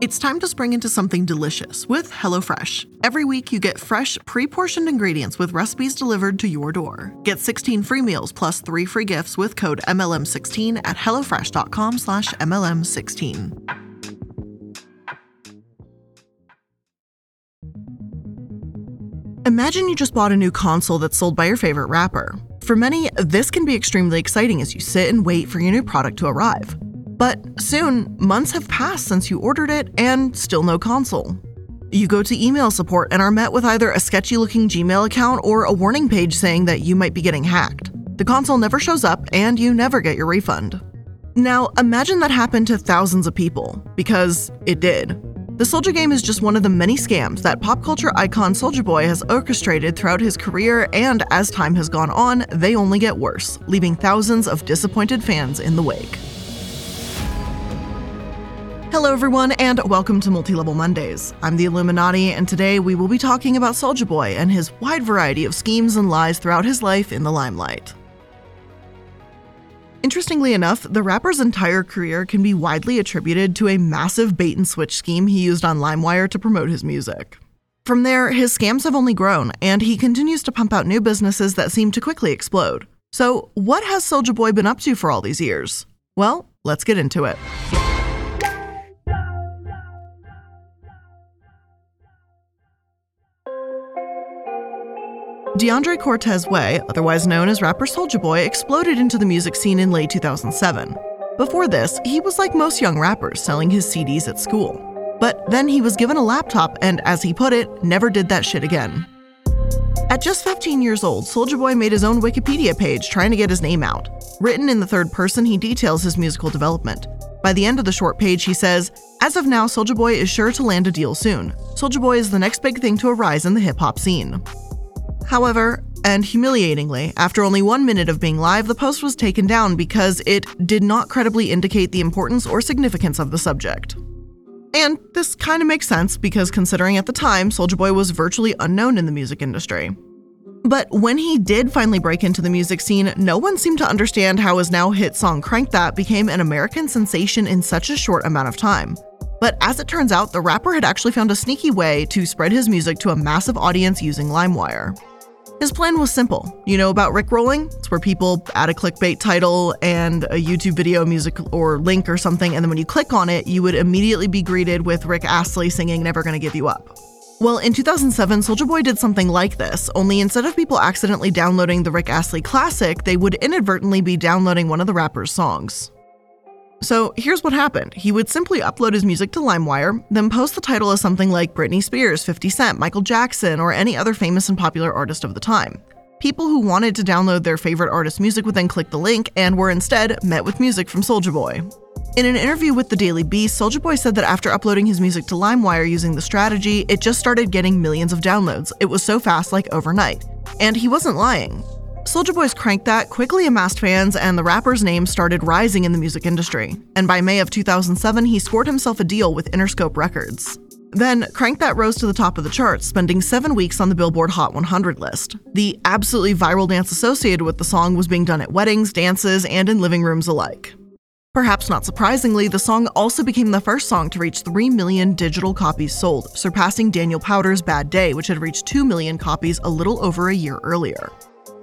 It's time to spring into something delicious with HelloFresh. Every week, you get fresh, pre portioned ingredients with recipes delivered to your door. Get 16 free meals plus three free gifts with code MLM16 at HelloFresh.com slash MLM16. Imagine you just bought a new console that's sold by your favorite rapper. For many, this can be extremely exciting as you sit and wait for your new product to arrive. But soon, months have passed since you ordered it and still no console. You go to email support and are met with either a sketchy looking Gmail account or a warning page saying that you might be getting hacked. The console never shows up and you never get your refund. Now, imagine that happened to thousands of people, because it did. The Soulja game is just one of the many scams that pop culture icon Soulja Boy has orchestrated throughout his career, and as time has gone on, they only get worse, leaving thousands of disappointed fans in the wake. Hello, everyone, and welcome to Multi Level Mondays. I'm the Illuminaughtii, and today we will be talking about Soulja Boy and his wide variety of schemes and lies throughout his life in the limelight. Interestingly enough, the rapper's entire career can be widely attributed to a massive bait and switch scheme he used on LimeWire to promote his music. From there, his scams have only grown, and he continues to pump out new businesses that seem to quickly explode. So, what has Soulja Boy been up to for all these years? Well, let's get into it. DeAndre Cortez Way, otherwise known as rapper Soulja Boy, exploded into the music scene in late 2007. Before this, he was like most young rappers, selling his CDs at school. But then he was given a laptop and, as he put it, never did that shit again. At just 15 years old, Soulja Boy made his own Wikipedia page trying to get his name out. Written in the third person, he details his musical development. By the end of the short page, he says, As of now, Soulja Boy is sure to land a deal soon. Soulja Boy is the next big thing to arise in the hip hop scene. However, and humiliatingly, after only one minute of being live, the post was taken down because it did not credibly indicate the importance or significance of the subject. And this kind of makes sense because considering at the time, Soulja Boy was virtually unknown in the music industry. But when he did finally break into the music scene, no one seemed to understand how his now hit song Crank That became an American sensation in such a short amount of time. But as it turns out, the rapper had actually found a sneaky way to spread his music to a massive audience using LimeWire. His plan was simple. You know about Rickrolling? It's where people add a clickbait title and a YouTube video, music, or link or something, and then when you click on it, you would immediately be greeted with Rick Astley singing Never Gonna Give You Up. Well, in 2007, Soulja Boy did something like this, only instead of people accidentally downloading the Rick Astley classic, they would inadvertently be downloading one of the rapper's songs. So here's what happened. He would simply upload his music to LimeWire, then post the title as something like Britney Spears, 50 Cent, Michael Jackson, or any other famous and popular artist of the time. People who wanted to download their favorite artist's music would then click the link and were instead met with music from Soulja Boy. In an interview with the Daily Beast, Soulja Boy said that after uploading his music to LimeWire using the strategy, it just started getting millions of downloads. It was so fast, like overnight. And he wasn't lying. Soulja Boy's Crank That quickly amassed fans, and the rapper's name started rising in the music industry. And by May of 2007, he scored himself a deal with Interscope Records. Then, Crank That rose to the top of the charts, spending seven weeks on the Billboard Hot 100 list. The absolutely viral dance associated with the song was being done at weddings, dances, and in living rooms alike. Perhaps not surprisingly, the song also became the first song to reach 3 million digital copies sold, surpassing Daniel Powter's Bad Day, which had reached 2 million copies a little over a year earlier.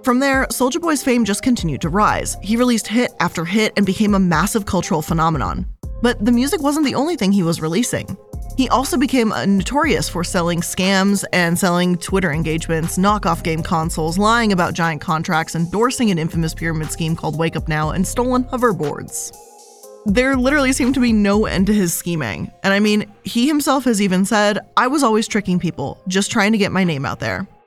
From there, Soulja Boy's fame just continued to rise. He released hit after hit and became a massive cultural phenomenon. But the music wasn't the only thing he was releasing. He also became notorious for selling scams and selling Twitter engagements, knockoff game consoles, lying about giant contracts, endorsing an infamous pyramid scheme called Wake Up Now, and stolen hoverboards. There literally seemed to be no end to his scheming. And I mean, he himself has even said, I was always tricking people, just trying to get my name out there.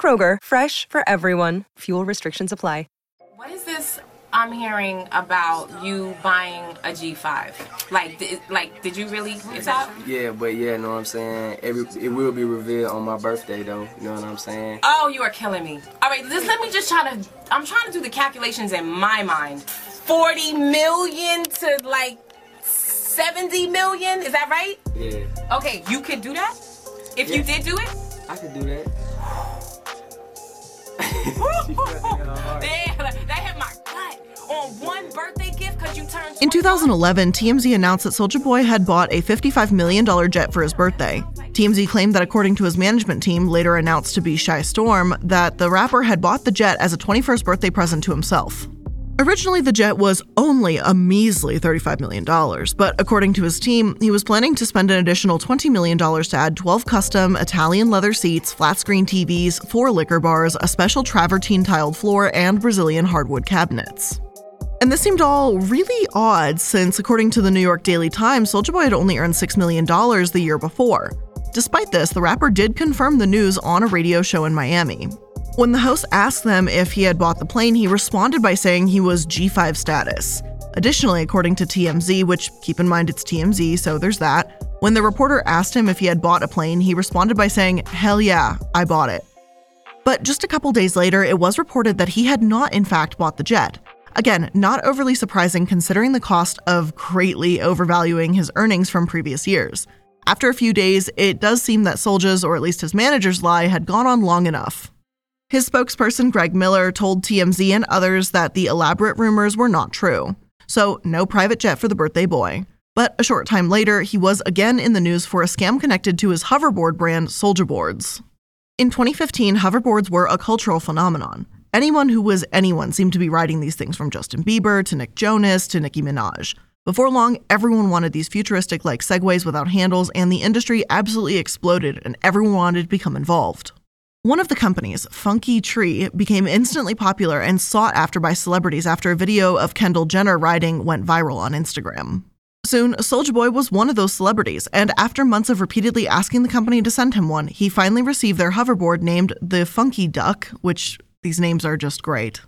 Kroger, fresh for everyone. Fuel restrictions apply. What is this I'm hearing about you buying a G5? Like, did, like, did you really? Is that? Yeah, but yeah, know what I'm saying. Every, it will be revealed on my birthday, though. You know what I'm saying? Oh, you are killing me. All right, just let me just try to. I'm trying to do the calculations in my mind. Forty million to like seventy million. Is that right? Yeah. Okay, you could do that. If Yeah. you did do it. I could do that. In 2011, TMZ announced that Soulja Boy had bought a $55 million jet for his birthday. TMZ claimed that, according to his management team, later announced to be Shy Storm, that the rapper had bought the jet as a 21st birthday present to himself. Originally, the jet was only a measly $35 million, but according to his team, he was planning to spend an additional $20 million to add 12 custom Italian leather seats, flat screen TVs, four liquor bars, a special travertine tiled floor, and Brazilian hardwood cabinets. And this seemed all really odd since, according to the New York Daily Times, Soulja Boy had only earned $6 million the year before. Despite this, the rapper did confirm the news on a radio show in Miami. When the host asked them if he had bought the plane, he responded by saying he was G5 status. Additionally, according to TMZ, which keep in mind it's TMZ, so there's that, when the reporter asked him if he had bought a plane, he responded by saying, Hell yeah, I bought it. But just a couple days later, it was reported that he had not, in fact, bought the jet. Again, not overly surprising considering the cost of greatly overvaluing his earnings from previous years. After a few days, it does seem that Soulja's, or at least his manager's lie, had gone on long enough. His spokesperson, Greg Miller, told TMZ and others that the elaborate rumors were not true. So, no private jet for the birthday boy. But a short time later, he was again in the news for a scam connected to his hoverboard brand, Soulja Boards. In 2015, hoverboards were a cultural phenomenon. Anyone who was anyone seemed to be riding these things from Justin Bieber to Nick Jonas to Nicki Minaj. Before long, everyone wanted these futuristic like segways without handles, and the industry absolutely exploded, and everyone wanted to become involved. One of the companies, PhunkeeTree, became instantly popular and sought after by celebrities after a video of Kendall Jenner riding went viral on Instagram. Soon, Soulja Boy was one of those celebrities, and after months of repeatedly asking the company to send him one, he finally received their hoverboard named the PhunkeeDuck, which these names are just great.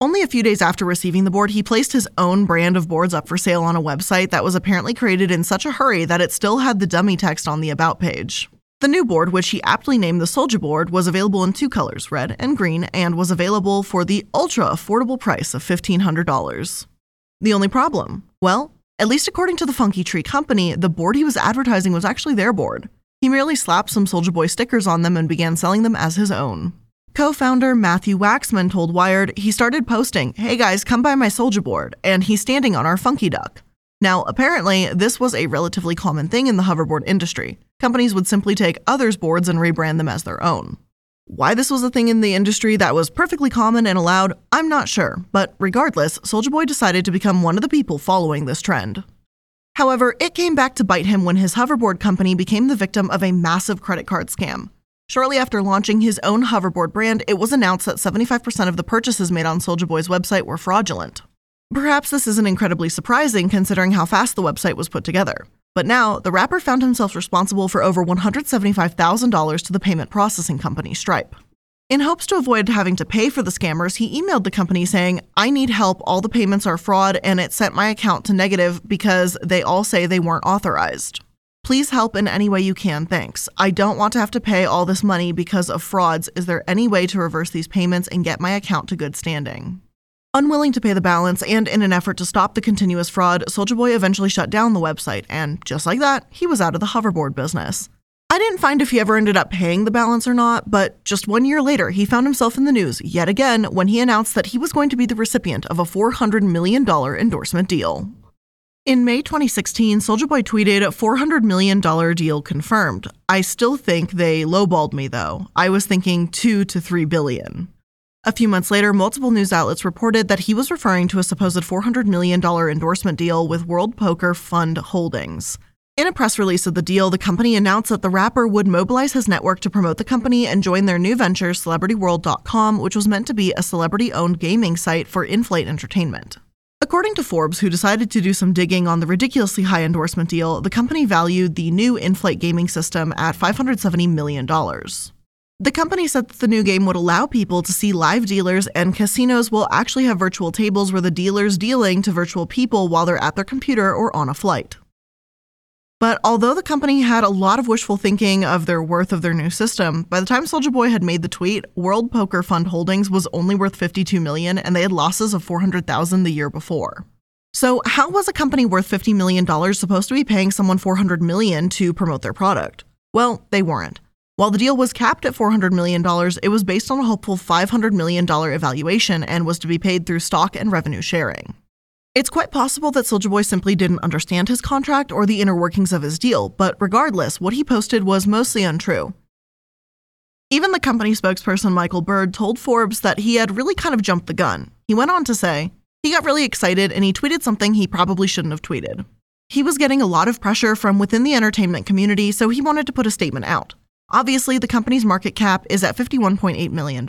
Only a few days after receiving the board, he placed his own brand of boards up for sale on a website that was apparently created in such a hurry that it still had the dummy text on the About page. The new board, which he aptly named the Soulja Board, was available in two colors, red and green, and was available for the ultra affordable price of $1,500. The only problem? Well, at least according to the PhunkeeTree Company, the board he was advertising was actually their board. He merely slapped some Soulja Boy stickers on them and began selling them as his own. Co founder Matthew Waxman told Wired he started posting, Hey guys, come by my Soulja board, and he's standing on our PhunkeeDuck. Now, apparently, this was a relatively common thing in the hoverboard industry. Companies would simply take others' boards and rebrand them as their own. Why this was a thing in the industry that was perfectly common and allowed, I'm not sure, but regardless, Soulja Boy decided to become one of the people following this trend. However, it came back to bite him when his hoverboard company became the victim of a massive credit card scam. Shortly after launching his own hoverboard brand, it was announced that 75% of the purchases made on Soulja Boy's website were fraudulent. Perhaps this isn't incredibly surprising considering how fast the website was put together. But now, the rapper found himself responsible for over $175,000 to the payment processing company Stripe. In hopes to avoid having to pay for the scammers, he emailed the company saying, I need help, all the payments are fraud, and it sent my account to negative because they all say they weren't authorized. Please help in any way you can, thanks. I don't want to have to pay all this money because of frauds. Is there any way to reverse these payments and get my account to good standing? Unwilling to pay the balance and in an effort to stop the continuous fraud, Soulja Boy eventually shut down the website, and just like that, he was out of the hoverboard business. I didn't find if he ever ended up paying the balance or not, but just one year later, he found himself in the news yet again when he announced that he was going to be the recipient of a $400 million endorsement deal. In May 2016, Soulja Boy tweeted, $400 million deal confirmed. I still think they lowballed me though. I was thinking 2 to 3 billion. A few months later, multiple news outlets reported that he was referring to a supposed $400 million endorsement deal with World Poker Fund Holdings. In a press release of the deal, the company announced that the rapper would mobilize his network to promote the company and join their new venture, CelebrityWorld.com, which was meant to be a celebrity owned gaming site for in flight entertainment. According to Forbes, who decided to do some digging on the ridiculously high endorsement deal, the company valued the new in flight gaming system at $570 million. The company said that the new game would allow people to see live dealers, and casinos will actually have virtual tables where the dealers dealing to virtual people while they're at their computer or on a flight. But although the company had a lot of wishful thinking of their worth of their new system, by the time Soulja Boy had made the tweet, World Poker Fund Holdings was only worth 52 million and they had losses of 400,000 the year before. So, how was a company worth 50 million dollars supposed to be paying someone 400 million to promote their product? Well, they weren't. While the deal was capped at $400 million, it was based on a hopeful $500 million evaluation and was to be paid through stock and revenue sharing. It's quite possible that Soulja Boy simply didn't understand his contract or the inner workings of his deal, but regardless, what he posted was mostly untrue. Even the company spokesperson Michael Bird told Forbes that he had really kind of jumped the gun. He went on to say, he got really excited and he tweeted something he probably shouldn't have tweeted. He was getting a lot of pressure from within the entertainment community, so he wanted to put a statement out. Obviously, the company's market cap is at $51.8 million.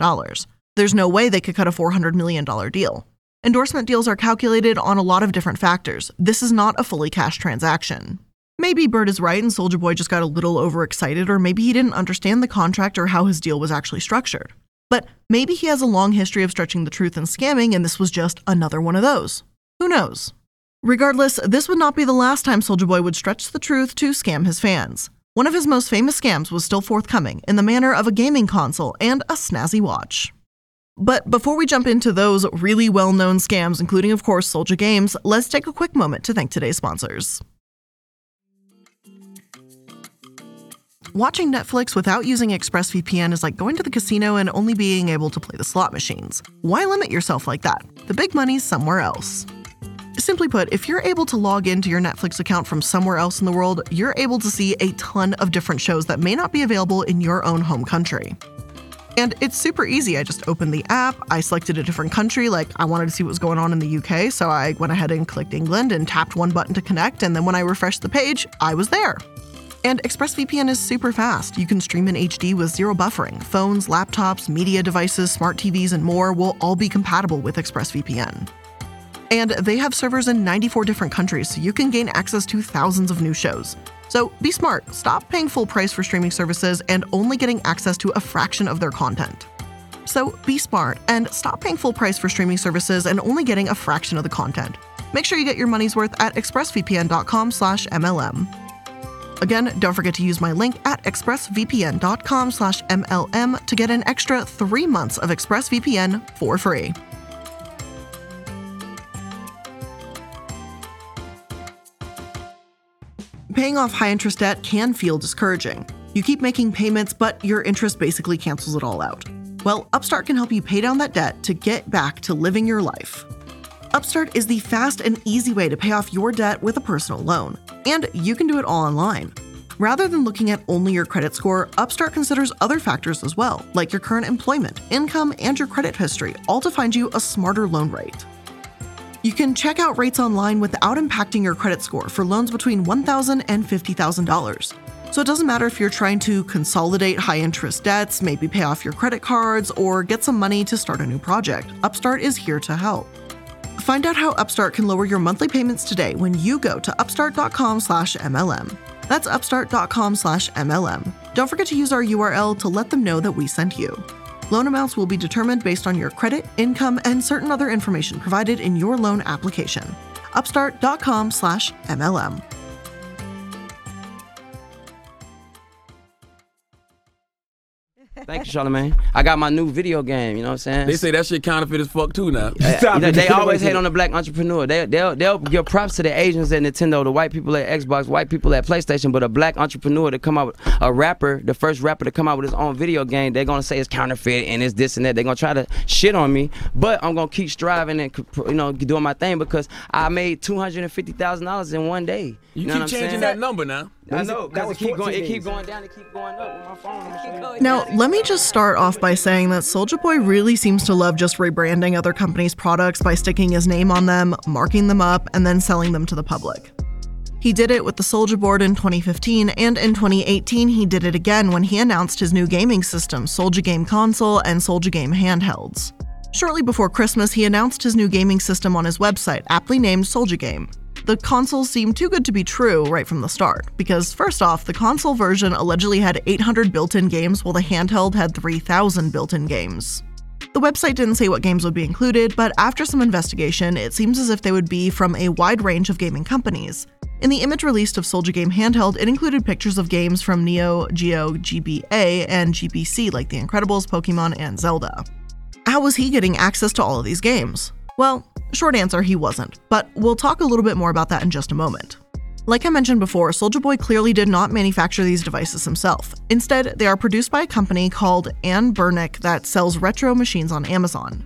There's no way they could cut a $400 million deal. Endorsement deals are calculated on a lot of different factors. This is not a fully cash transaction. Maybe Bird is right and Soulja Boy just got a little overexcited, or maybe he didn't understand the contract or how his deal was actually structured. But maybe he has a long history of stretching the truth and scamming, and this was just another one of those. Who knows? Regardless, this would not be the last time Soulja Boy would stretch the truth to scam his fans. One of his most famous scams was still forthcoming in the manner of a gaming console and a snazzy watch. But before we jump into those really well known scams, including, of course, Soulja Games, let's take a quick moment to thank today's sponsors. Watching Netflix without using ExpressVPN is like going to the casino and only being able to play the slot machines. Why limit yourself like that? The big money's somewhere else. Simply put, if you're able to log into your Netflix account from somewhere else in the world, you're able to see a ton of different shows that may not be available in your own home country. And it's super easy. I just opened the app, I selected a different country, like I wanted to see what was going on in the UK, so I went ahead and clicked England and tapped one button to connect, and then when I refreshed the page, I was there. And ExpressVPN is super fast. You can stream in HD with zero buffering. Phones, laptops, media devices, smart TVs, and more will all be compatible with ExpressVPN. And they have servers in 94 different countries, so you can gain access to thousands of new shows. So be smart, stop paying full price for streaming services and only getting access to a fraction of their content. So be smart and stop paying full price for streaming services and only getting a fraction of the content. Make sure you get your money's worth at expressvpn.com/mlm. Again, don't forget to use my link at expressvpn.com/mlm to get an extra 3 months of ExpressVPN for free. Paying off high interest debt can feel discouraging. You keep making payments, but your interest basically cancels it all out. Well, Upstart can help you pay down that debt to get back to living your life. Upstart is the fast and easy way to pay off your debt with a personal loan, and you can do it all online. Rather than looking at only your credit score, Upstart considers other factors as well, like your current employment, income, and your credit history, all to find you a smarter loan rate. You can check out rates online without impacting your credit score for loans between $1,000 and $50,000. So it doesn't matter if you're trying to consolidate high interest debts, maybe pay off your credit cards, or get some money to start a new project. Upstart is here to help. Find out how Upstart can lower your monthly payments today when you go to upstart.com/mlm. That's upstart.com/mlm. Don't forget to use our URL to let them know that we sent you. Loan amounts will be determined based on your credit, income, and certain other information provided in your loan application. Upstart.com/mlm. Thank you, Charlamagne. I got my new video game. You know what I'm saying? They say that shit counterfeit as fuck too now. You know, they always hate on the black entrepreneur. They, they'll, they'll give props to the Asians at Nintendo, the white people at Xbox, white people at PlayStation, but a black entrepreneur to come out, with, a rapper, the first rapper to come out with his own video game, they're gonna say it's counterfeit and it's this and that. They're gonna try to shit on me, but I'm gonna keep striving and you know doing my thing because I made two hundred and fifty thousand dollars in one day. You, You know keep what I'm changing saying? that number now. I know, That because was it keep going, 14 it keep going down, it keep going up with my phone. I'm gonna show you. Now, let me me just start off by saying that Soulja Boy really seems to love just rebranding other companies' products by sticking his name on them, marking them up, and then selling them to the public. He did it with the Soulja Board in 2015, and in 2018, he did it again when he announced his new gaming system, Soulja Game Console and Soulja Game Handhelds. Shortly before Christmas, he announced his new gaming system on his website, aptly named Soulja Game. The console seemed too good to be true right from the start, because first off, the console version allegedly had 800 built in games while the handheld had 3,000 built in games. The website didn't say what games would be included, but after some investigation, it seems as if they would be from a wide range of gaming companies. In the image released of Soulja Game Handheld, it included pictures of games from Neo Geo GBA and GBC like The Incredibles, Pokemon, and Zelda. How was he getting access to all of these games? Well, short answer, he wasn't, but we'll talk a little bit more about that in just a moment. Like I mentioned before, Soulja Boy clearly did not manufacture these devices himself. Instead, they are produced by a company called Anbernic that sells retro machines on Amazon.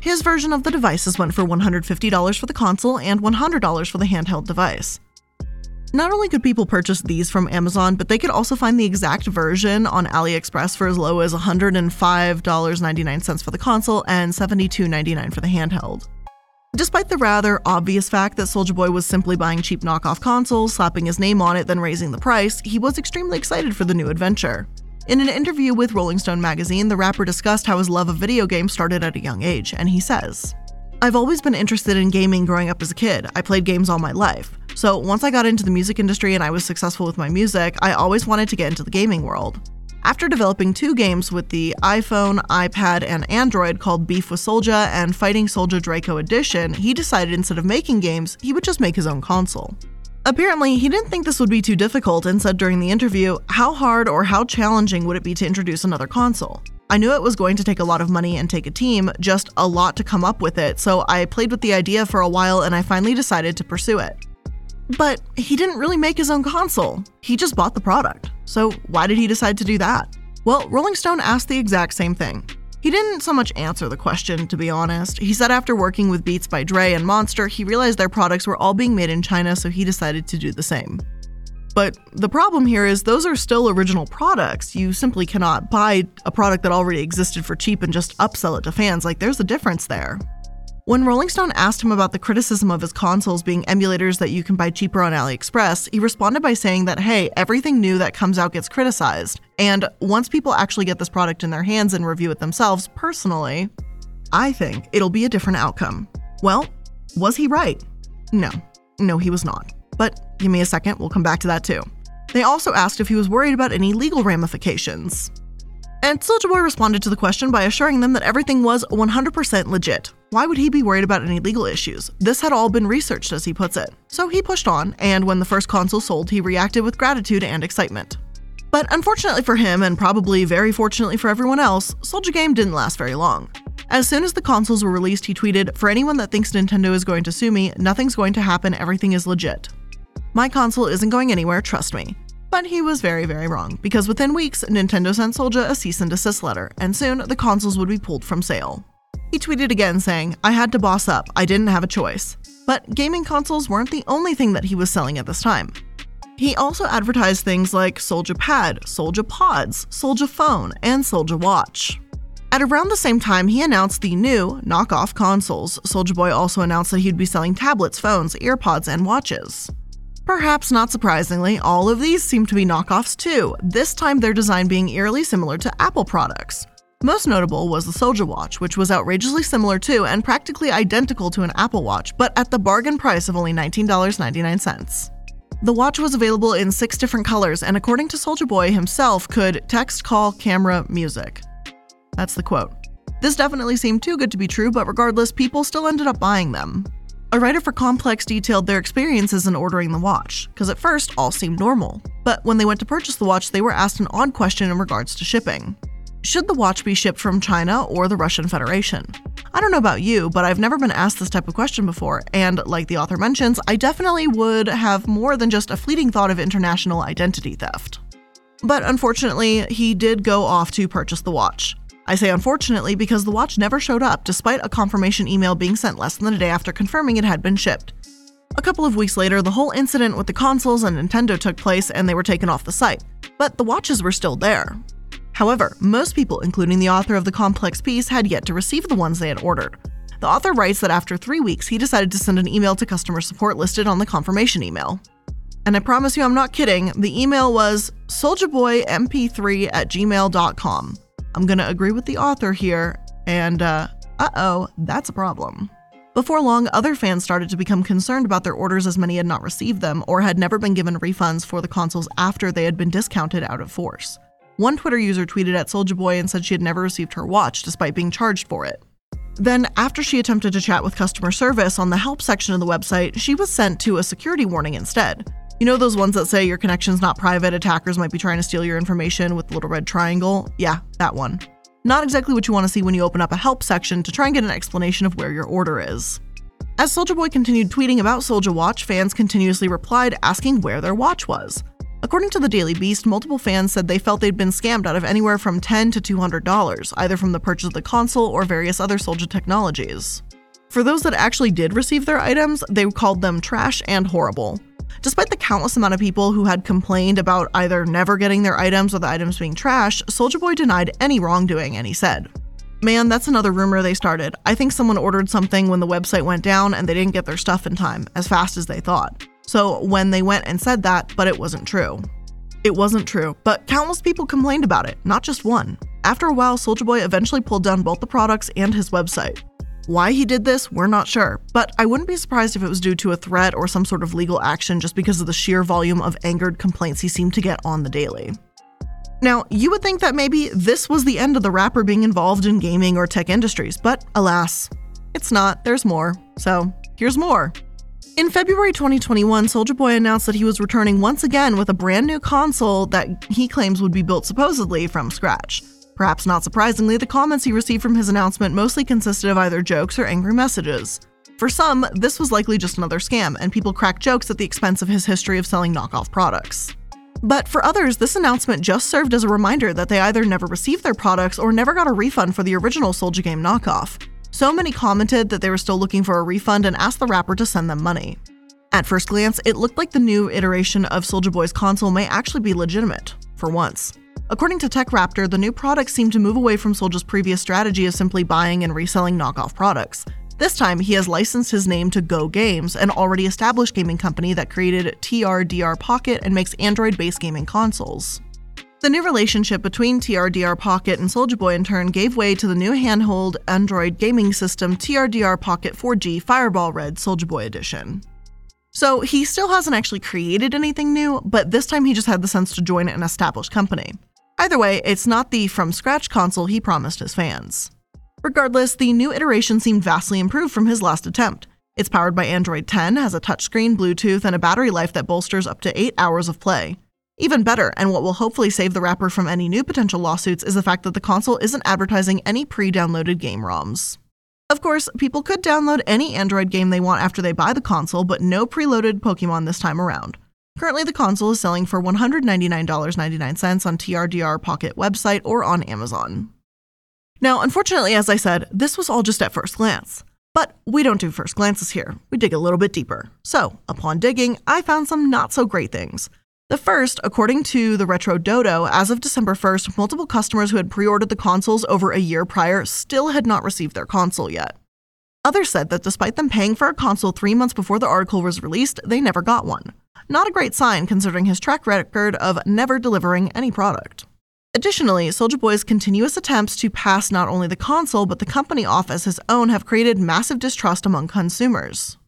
His version of the devices went for $150 for the console and $100 for the handheld device. Not only could people purchase these from Amazon, but they could also find the exact version on AliExpress for as low as $105.99 for the console and $72.99 for the handheld. Despite the rather obvious fact that Soulja Boy was simply buying cheap knockoff consoles, slapping his name on it, then raising the price, he was extremely excited for the new adventure. In an interview with Rolling Stone magazine, the rapper discussed how his love of video games started at a young age, and he says, I've always been interested in gaming growing up as a kid. I played games all my life. So once I got into the music industry and I was successful with my music, I always wanted to get into the gaming world. After developing two games with the iPhone, iPad, and Android called Beef with Soulja and Fighting Soulja Draco Edition, he decided instead of making games, he would just make his own console. Apparently, he didn't think this would be too difficult and said during the interview, How hard or how challenging would it be to introduce another console? I knew it was going to take a lot of money and take a team, just a lot to come up with it, so I played with the idea for a while and I finally decided to pursue it. But he didn't really make his own console, he just bought the product. So why did he decide to do that? Well, Rolling Stone asked the exact same thing. He didn't so much answer the question, to be honest. He said after working with Beats by Dre and Monster, he realized their products were all being made in China, so he decided to do the same. But the problem here is those are still original products. You simply cannot buy a product that already existed for cheap and just upsell it to fans. Like, there's a difference there. When Rolling Stone asked him about the criticism of his consoles being emulators that you can buy cheaper on AliExpress, he responded by saying that, hey, everything new that comes out gets criticized. And once people actually get this product in their hands and review it themselves personally, I think it'll be a different outcome. Well, was he right? No. No, he was not. But give me a second, we'll come back to that too. They also asked if he was worried about any legal ramifications. And Soulja Boy responded to the question by assuring them that everything was 100% legit. Why would he be worried about any legal issues? This had all been researched, as he puts it. So he pushed on, and when the first console sold, he reacted with gratitude and excitement. But unfortunately for him, and probably very fortunately for everyone else, Soulja Game didn't last very long. As soon as the consoles were released, he tweeted, For anyone that thinks Nintendo is going to sue me, nothing's going to happen, everything is legit. My console isn't going anywhere, trust me. But he was very, very wrong, because within weeks, Nintendo sent Soulja a cease and desist letter, and soon the consoles would be pulled from sale. He tweeted again saying, I had to boss up, I didn't have a choice. But gaming consoles weren't the only thing that he was selling at this time. He also advertised things like Soulja Pad, Soulja Pods, Soulja Phone, and Soulja Watch. At around the same time, he announced the new knockoff consoles. Soulja Boy also announced that he'd be selling tablets, phones, earpods, and watches. Perhaps not surprisingly, all of these seem to be knockoffs too, this time their design being eerily similar to Apple products. Most notable was the Soulja Watch, which was outrageously similar to and practically identical to an Apple Watch, but at the bargain price of only $19.99. The watch was available in six different colors, and according to Soulja Boy himself, could text, call, camera, music. That's the quote. This definitely seemed too good to be true, but regardless, people still ended up buying them. A writer for Complex detailed their experiences in ordering the watch, because at first all seemed normal. But when they went to purchase the watch, they were asked an odd question in regards to shipping. Should the watch be shipped from China or the Russian Federation? I don't know about you, but I've never been asked this type of question before, and like the author mentions, I definitely would have more than just a fleeting thought of international identity theft. But unfortunately, he did go off to purchase the watch. I say unfortunately because the watch never showed up despite a confirmation email being sent less than a day after confirming it had been shipped. A couple of weeks later, the whole incident with the consoles and Nintendo took place and they were taken off the site, but the watches were still there. However, most people, including the author of the complex piece, had yet to receive the ones they had ordered. The author writes that after three weeks, he decided to send an email to customer support listed on the confirmation email. And I promise you, I'm not kidding. The email was souljaboymp3 at gmail.com. I'm going to agree with the author here, and uh oh, that's a problem. Before long, other fans started to become concerned about their orders as many had not received them or had never been given refunds for the consoles after they had been discounted out of force. One Twitter user tweeted at Soulja Boy and said she had never received her watch despite being charged for it. Then, after she attempted to chat with customer service on the help section of the website, she was sent to a security warning instead. You know those ones that say your connection's not private, attackers might be trying to steal your information with the little red triangle? Yeah, that one. Not exactly what you want to see when you open up a help section to try and get an explanation of where your order is. As Soulja Boy continued tweeting about Soulja Watch, fans continuously replied asking where their watch was. According to the Daily Beast, multiple fans said they felt they'd been scammed out of anywhere from 10 to $200, either from the purchase of the console or various other Soulja technologies. For those that actually did receive their items, they called them trash and horrible. Despite the countless amount of people who had complained about either never getting their items or the items being trash, Soulja Boy denied any wrongdoing and he said, Man, that's another rumor they started. I think someone ordered something when the website went down and they didn't get their stuff in time, as fast as they thought. So when they went and said that, but it wasn't true. It wasn't true, but countless people complained about it, not just one. After a while, Soulja Boy eventually pulled down both the products and his website. Why he did this, we're not sure, but I wouldn't be surprised if it was due to a threat or some sort of legal action just because of the sheer volume of angered complaints he seemed to get on the daily. Now, you would think that maybe this was the end of the rapper being involved in gaming or tech industries, but alas, it's not. There's more. So, here's more. In February 2021, Soulja Boy announced that he was returning once again with a brand new console that he claims would be built supposedly from scratch. Perhaps not surprisingly, the comments he received from his announcement mostly consisted of either jokes or angry messages. For some, this was likely just another scam, and people cracked jokes at the expense of his history of selling knockoff products. But for others, this announcement just served as a reminder that they either never received their products or never got a refund for the original Soulja game knockoff. So many commented that they were still looking for a refund and asked the rapper to send them money. At first glance, it looked like the new iteration of Soulja Boy's console may actually be legitimate, for once. According to TechRaptor, the new products seem to move away from Soulja's previous strategy of simply buying and reselling knockoff products. This time, he has licensed his name to Go Games, an already established gaming company that created TRDR Pocket and makes Android based gaming consoles. The new relationship between TRDR Pocket and Soulja Boy in turn gave way to the new handheld Android gaming system TRDR Pocket 4G Fireball Red Soulja Boy Edition. So he still hasn't actually created anything new, but this time he just had the sense to join an established company. Either way, it's not the from scratch console he promised his fans. Regardless, the new iteration seemed vastly improved from his last attempt. It's powered by Android 10, has a touchscreen, Bluetooth, and a battery life that bolsters up to 8 hours of play. Even better, and what will hopefully save the rapper from any new potential lawsuits, is the fact that the console isn't advertising any pre downloaded game ROMs. Of course, people could download any Android game they want after they buy the console, but no preloaded Pokemon this time around. Currently, the console is selling for $199.99 on TRDR Pocket website or on Amazon. Now, unfortunately, as I said, this was all just at first glance. But we don't do first glances here, we dig a little bit deeper. So, upon digging, I found some not so great things. The first, according to the Retro Dodo, as of December 1st, multiple customers who had pre ordered the consoles over a year prior still had not received their console yet. Others said that despite them paying for a console three months before the article was released, they never got one. Not a great sign considering his track record of never delivering any product. Additionally, Soulja Boy's continuous attempts to pass not only the console but the company off as his own have created massive distrust among consumers.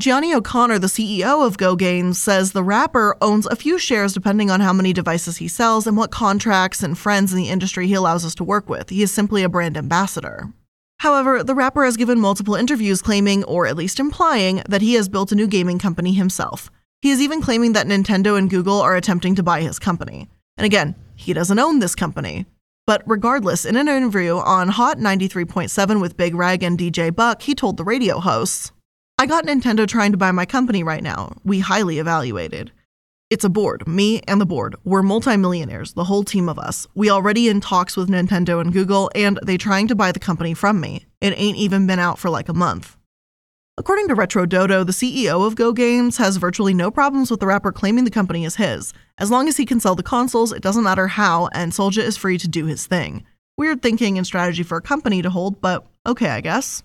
Gianni O'Connor, the CEO of Go Games, says the rapper owns a few shares depending on how many devices he sells and what contracts and friends in the industry he allows us to work with. He is simply a brand ambassador. However, the rapper has given multiple interviews claiming, or at least implying, that he has built a new gaming company himself. He is even claiming that Nintendo and Google are attempting to buy his company. And again, he doesn't own this company. But regardless, in an interview on Hot 93.7 with Big Reg and DJ Buck, he told the radio hosts, I got Nintendo trying to buy my company right now. We highly evaluated. It's a board, me and the board. We're multimillionaires, the whole team of us. We already in talks with Nintendo and Google, and they trying to buy the company from me. It ain't even been out for like a month. According to Retro Dodo, the CEO of Go Games has virtually no problems with the rapper claiming the company is his. As long as he can sell the consoles, it doesn't matter how, and Soulja is free to do his thing. Weird thinking and strategy for a company to hold, but okay, I guess.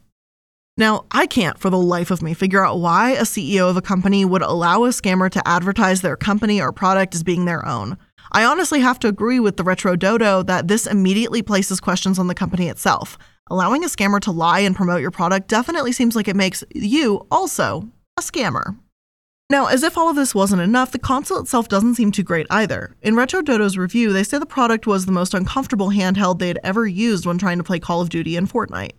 Now, I can't for the life of me figure out why a CEO of a company would allow a scammer to advertise their company or product as being their own. I honestly have to agree with the Retro Dodo that this immediately places questions on the company itself. Allowing a scammer to lie and promote your product definitely seems like it makes you also a scammer. Now, as if all of this wasn't enough, the console itself doesn't seem too great either. In Retro Dodo's review, they say the product was the most uncomfortable handheld they had ever used when trying to play Call of Duty and Fortnite.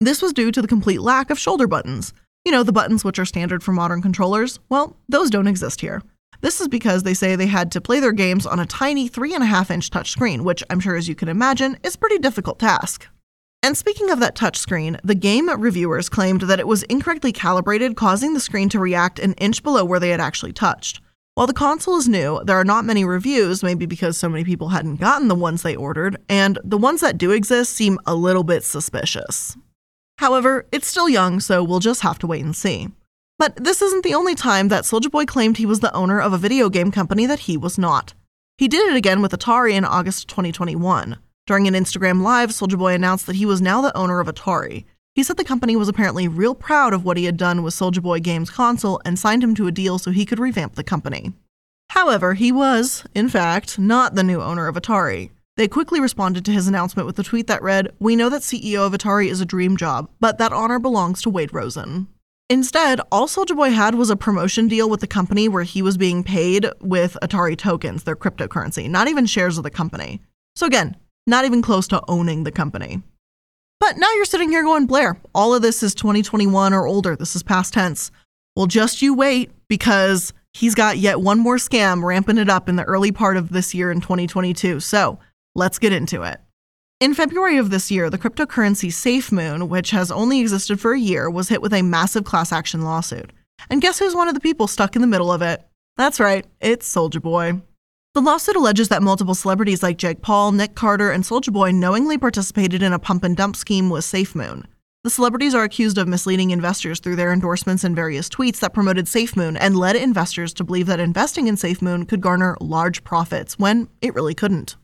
This was due to the complete lack of shoulder buttons. You know, the buttons which are standard for modern controllers? Well, those don't exist here. This is because they say they had to play their games on a tiny 3.5 inch touchscreen, which I'm sure, as you can imagine, is a pretty difficult task. And speaking of that touchscreen, the game reviewers claimed that it was incorrectly calibrated, causing the screen to react an inch below where they had actually touched. While the console is new, there are not many reviews, maybe because so many people hadn't gotten the ones they ordered, and the ones that do exist seem a little bit suspicious. However, it's still young, so we'll just have to wait and see. But this isn't the only time that Soulja Boy claimed he was the owner of a video game company that he was not. He did it again with Atari in August 2021. During an Instagram Live, Soulja Boy announced that he was now the owner of Atari. He said the company was apparently real proud of what he had done with Soulja Boy Games console and signed him to a deal so he could revamp the company. However, he was, in fact, not the new owner of Atari. They quickly responded to his announcement with a tweet that read, We know that CEO of Atari is a dream job, but that honor belongs to Wade Rosen. Instead, all Soulja Boy had was a promotion deal with the company where he was being paid with Atari tokens, their cryptocurrency, not even shares of the company. So again, not even close to owning the company. But now you're sitting here going, Blair, all of this is 2021 or older. This is past tense. Well, just you wait because he's got yet one more scam ramping it up in the early part of this year in 2022. So Let's get into it. In February of this year, the cryptocurrency SafeMoon, which has only existed for a year, was hit with a massive class action lawsuit. And guess who's one of the people stuck in the middle of it? That's right, it's Soulja Boy. The lawsuit alleges that multiple celebrities like Jake Paul, Nick Carter, and Soulja Boy knowingly participated in a pump and dump scheme with SafeMoon. The celebrities are accused of misleading investors through their endorsements and various tweets that promoted SafeMoon and led investors to believe that investing in SafeMoon could garner large profits when it really couldn't.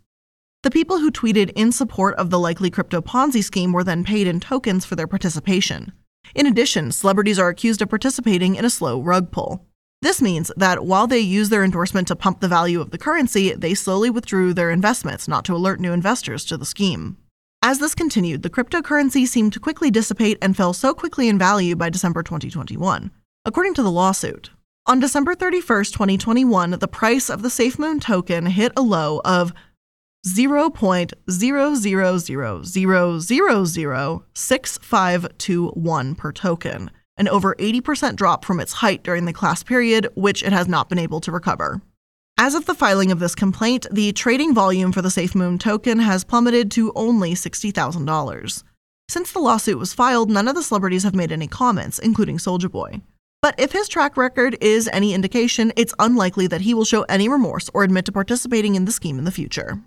The people who tweeted in support of the likely crypto Ponzi scheme were then paid in tokens for their participation. In addition, celebrities are accused of participating in a slow rug pull. This means that while they used their endorsement to pump the value of the currency, they slowly withdrew their investments, not to alert new investors to the scheme. As this continued, the cryptocurrency seemed to quickly dissipate and fell so quickly in value by December 2021. According to the lawsuit, on December 31st, 2021, the price of the SafeMoon token hit a low of 0.000006521 per token, an over 80% drop from its height during the class period, which it has not been able to recover. As of the filing of this complaint, the trading volume for the SafeMoon token has plummeted to only $60,000. Since the lawsuit was filed, none of the celebrities have made any comments, including Soulja Boy. But if his track record is any indication, it's unlikely that he will show any remorse or admit to participating in the scheme in the future.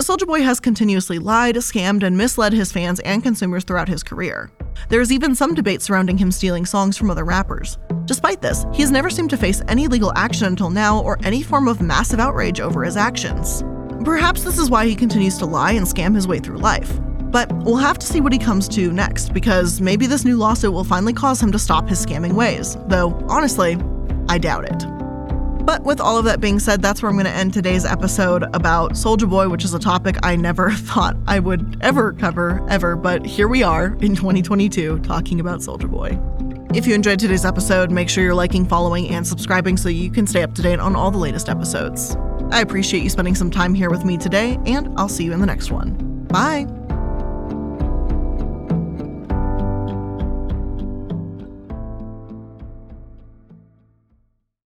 Soulja Boy has continuously lied, scammed, and misled his fans and consumers throughout his career. There is even some debate surrounding him stealing songs from other rappers. Despite this, he has never seemed to face any legal action until now or any form of massive outrage over his actions. Perhaps this is why he continues to lie and scam his way through life. But we'll have to see what he comes to next, because maybe this new lawsuit will finally cause him to stop his scamming ways, though honestly, I doubt it. But with all of that being said, that's where I'm going to end today's episode about Soulja Boy, which is a topic I never thought I would ever cover, ever. But here we are in 2022 talking about Soulja Boy. If you enjoyed today's episode, make sure you're liking, following, and subscribing so you can stay up to date on all the latest episodes. I appreciate you spending some time here with me today, and I'll see you in the next one. Bye.